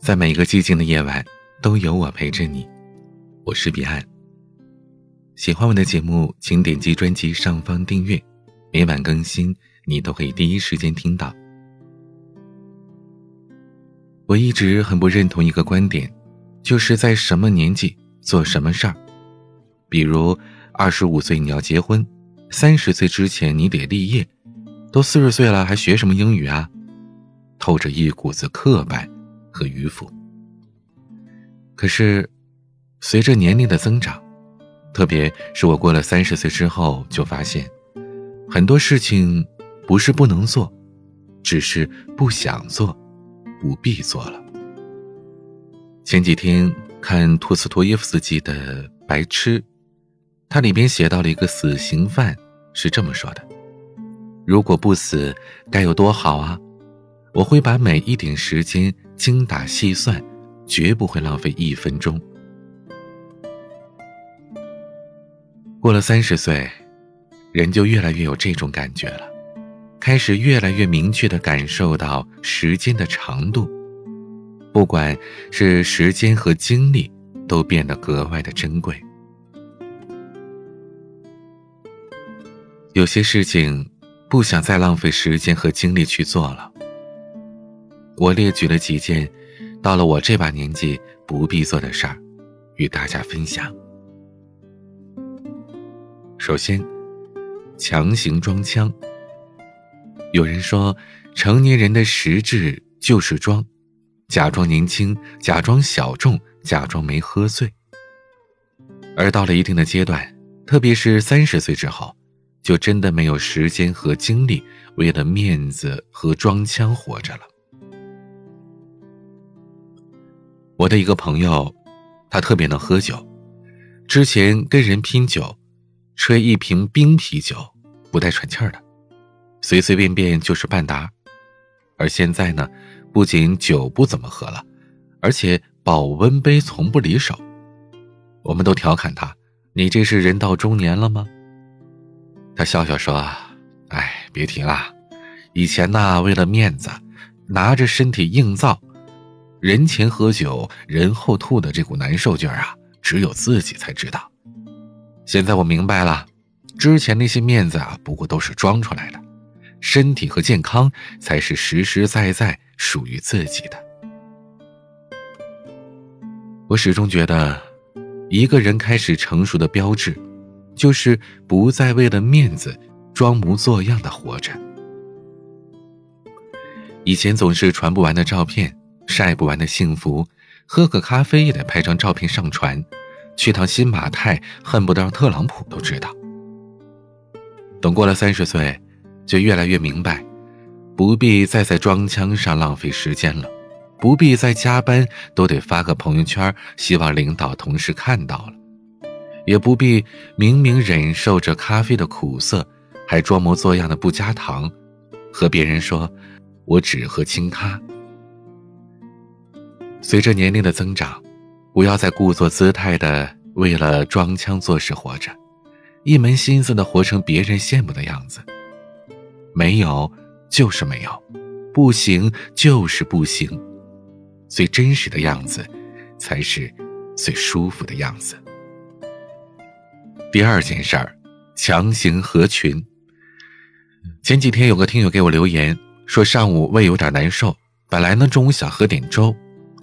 在每一个寂静的夜晚，都有我陪着你。我是彼岸。喜欢我的节目，请点击专辑上方订阅，每晚更新，你都可以第一时间听到。我一直很不认同一个观点，就是在什么年纪做什么事儿。比如，二十五岁你要结婚，三十岁之前你得立业，都四十岁了还学什么英语啊？透着一股子刻板。和迂腐。可是，随着年龄的增长，特别是我过了三十岁之后，就发现很多事情不是不能做，只是不想做，不必做了。前几天看托斯托耶夫斯基的《白痴》，他里边写到了一个死刑犯是这么说的：“如果不死，该有多好啊！我会把每一点时间。”精打细算，绝不会浪费一分钟。过了三十岁，人就越来越有这种感觉了，开始越来越明确的感受到时间的长度，不管是时间和精力，都变得格外的珍贵。有些事情，不想再浪费时间和精力去做了。我列举了几件，到了我这把年纪不必做的事儿，与大家分享。首先，强行装腔。有人说，成年人的实质就是装，假装年轻，假装小众，假装没喝醉。而到了一定的阶段，特别是三十岁之后，就真的没有时间和精力为了面子和装腔活着了。我的一个朋友，他特别能喝酒，之前跟人拼酒，吹一瓶冰啤酒不带喘气儿的，随随便便就是半打。而现在呢，不仅酒不怎么喝了，而且保温杯从不离手。我们都调侃他：“你这是人到中年了吗？”他笑笑说：“哎，别提了，以前呢，为了面子，拿着身体硬造。”人前喝酒，人后吐的这股难受劲儿啊，只有自己才知道。现在我明白了，之前那些面子啊，不过都是装出来的，身体和健康才是实实在在属于自己的。我始终觉得，一个人开始成熟的标志，就是不再为了面子装模作样的活着。以前总是传不完的照片。晒不完的幸福，喝个咖啡也得拍张照片上传，去趟新马泰恨不得让特朗普都知道。等过了三十岁，就越来越明白，不必再在装腔上浪费时间了，不必再加班都得发个朋友圈，希望领导同事看到了，也不必明明忍受着咖啡的苦涩，还装模作样的不加糖，和别人说，我只喝清咖。随着年龄的增长，不要再故作姿态的为了装腔作势活着，一门心思的活成别人羡慕的样子。没有就是没有，不行就是不行，最真实的样子，才是最舒服的样子。第二件事儿，强行合群。前几天有个听友给我留言说，上午胃有点难受，本来呢中午想喝点粥。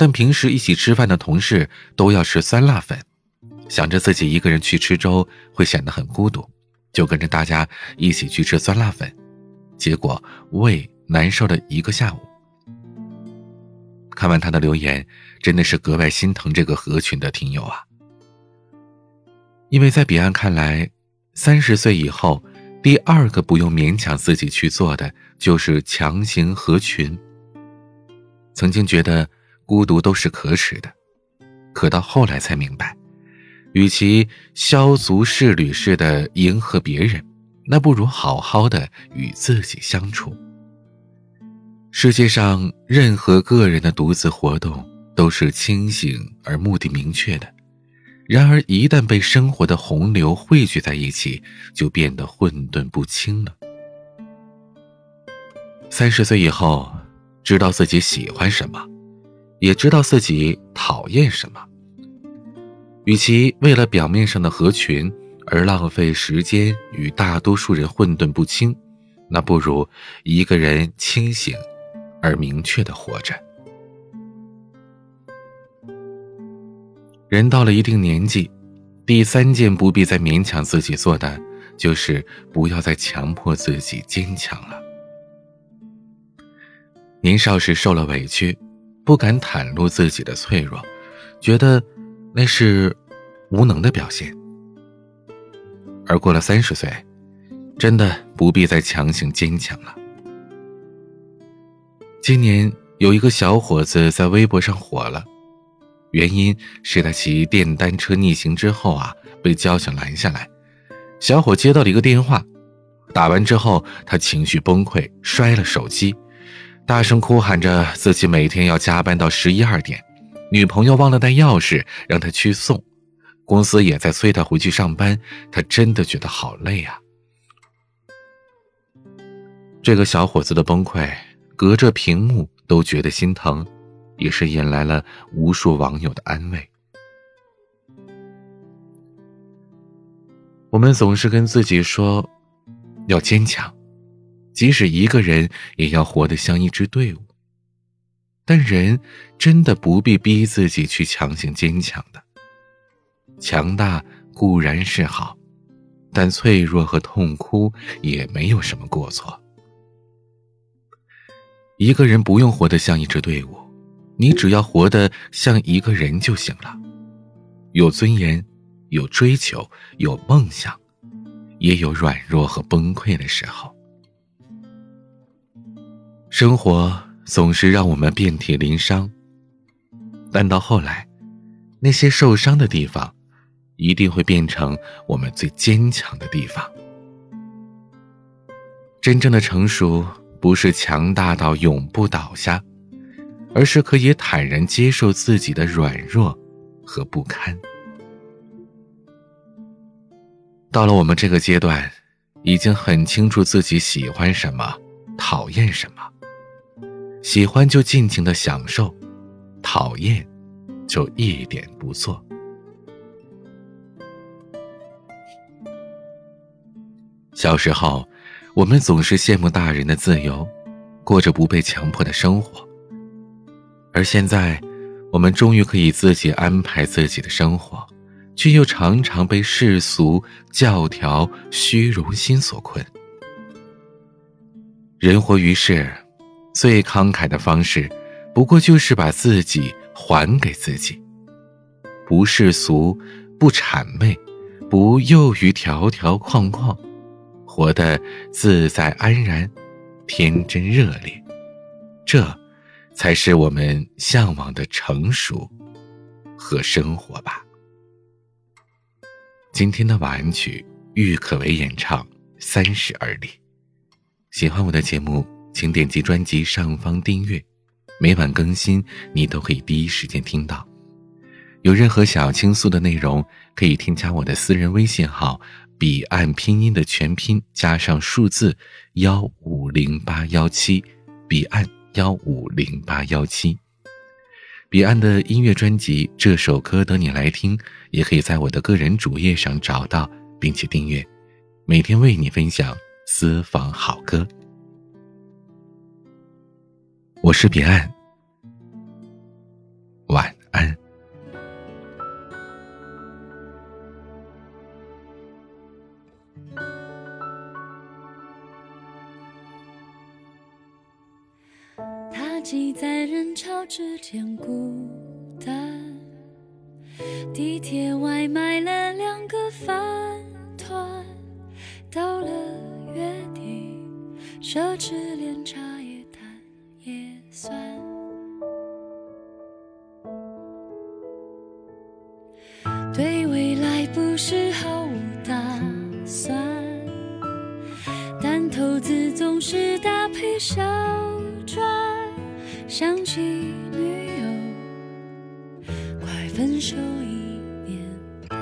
但平时一起吃饭的同事都要吃酸辣粉，想着自己一个人去吃粥会显得很孤独，就跟着大家一起去吃酸辣粉，结果胃难受了一个下午。看完他的留言，真的是格外心疼这个合群的听友啊！因为在彼岸看来，三十岁以后，第二个不用勉强自己去做的就是强行合群。曾经觉得。孤独都是可耻的，可到后来才明白，与其削足适履似的迎合别人，那不如好好的与自己相处。世界上任何个人的独自活动都是清醒而目的明确的，然而一旦被生活的洪流汇聚在一起，就变得混沌不清了。三十岁以后。知道自己喜欢什么，也知道自己讨厌什么。与其为了表面上的合群而浪费时间与大多数人混沌不清，那不如一个人清醒而明确的活着。人到了一定年纪，第三件不必再勉强自己做的，就是不要再强迫自己坚强了。年少时受了委屈，不敢袒露自己的脆弱，觉得那是无能的表现。而过了三十岁，真的不必再强行坚强了。今年有一个小伙子在微博上火了。原因是他骑电单车逆行之后啊，被交警拦下来。小伙接到了一个电话，打完之后，他情绪崩溃，摔了手机，大声哭喊着自己每天要加班到十一二点，女朋友忘了带钥匙，让他去送，公司也在催他回去上班，他真的觉得好累啊。这个小伙子的崩溃，隔着屏幕都觉得心疼。也是引来了无数网友的安慰。我们总是跟自己说，要坚强，即使一个人也要活得像一支队伍。但人真的不必逼自己去强行坚强的。强大固然是好，但脆弱和痛哭也没有什么过错。一个人不用活得像一支队伍。你只要活得像一个人就行了，有尊严，有追求，有梦想，也有软弱和崩溃的时候。生活总是让我们遍体鳞伤，但到后来，那些受伤的地方，一定会变成我们最坚强的地方。真正的成熟，不是强大到永不倒下。而是可以坦然接受自己的软弱和不堪。到了我们这个阶段，已经很清楚自己喜欢什么，讨厌什么。喜欢就尽情的享受，讨厌就一点不做。小时候，我们总是羡慕大人的自由，过着不被强迫的生活。而现在，我们终于可以自己安排自己的生活，却又常常被世俗教条、虚荣心所困。人活于世，最慷慨的方式，不过就是把自己还给自己，不世俗，不谄媚，不囿于条条框框，活得自在安然，天真热烈。这。才是我们向往的成熟和生活吧。今天的晚安曲，郁可唯演唱《三十而立》。喜欢我的节目，请点击专辑上方订阅，每晚更新，你都可以第一时间听到。有任何想要倾诉的内容，可以添加我的私人微信号“彼岸拼音”的全拼加上数字幺五零八幺七，彼岸。幺五零八幺七，彼岸的音乐专辑《这首歌等你来听》，也可以在我的个人主页上找到，并且订阅，每天为你分享私房好歌。我是彼岸，晚安。他挤在人潮之间孤单，地铁外买了两个饭团，到了月底，奢侈连茶算。对未来不是毫无打算，但投资总是搭配小赚。想起女友，快分手一年半。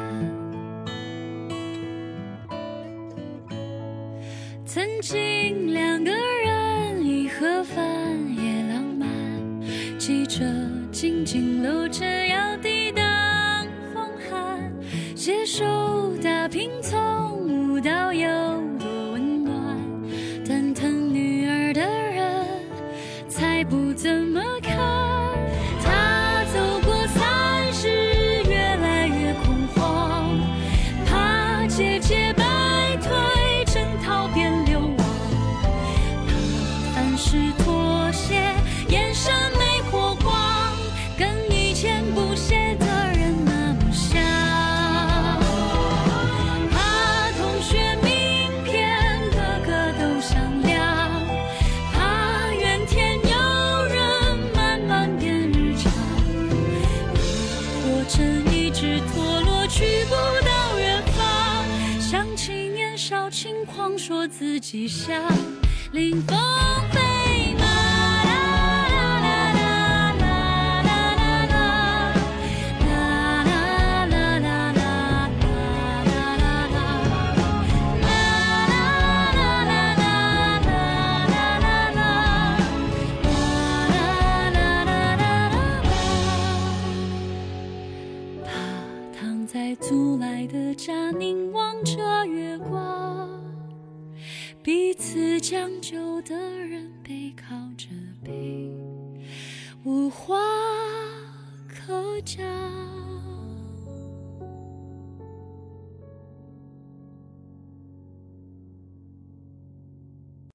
曾经两个紧紧搂着要抵挡风寒，携手打拼从无到有多温暖，但疼女儿的人才不怎么看。在租来的家，凝望着月光，彼此将就的人背靠着背，无话可讲。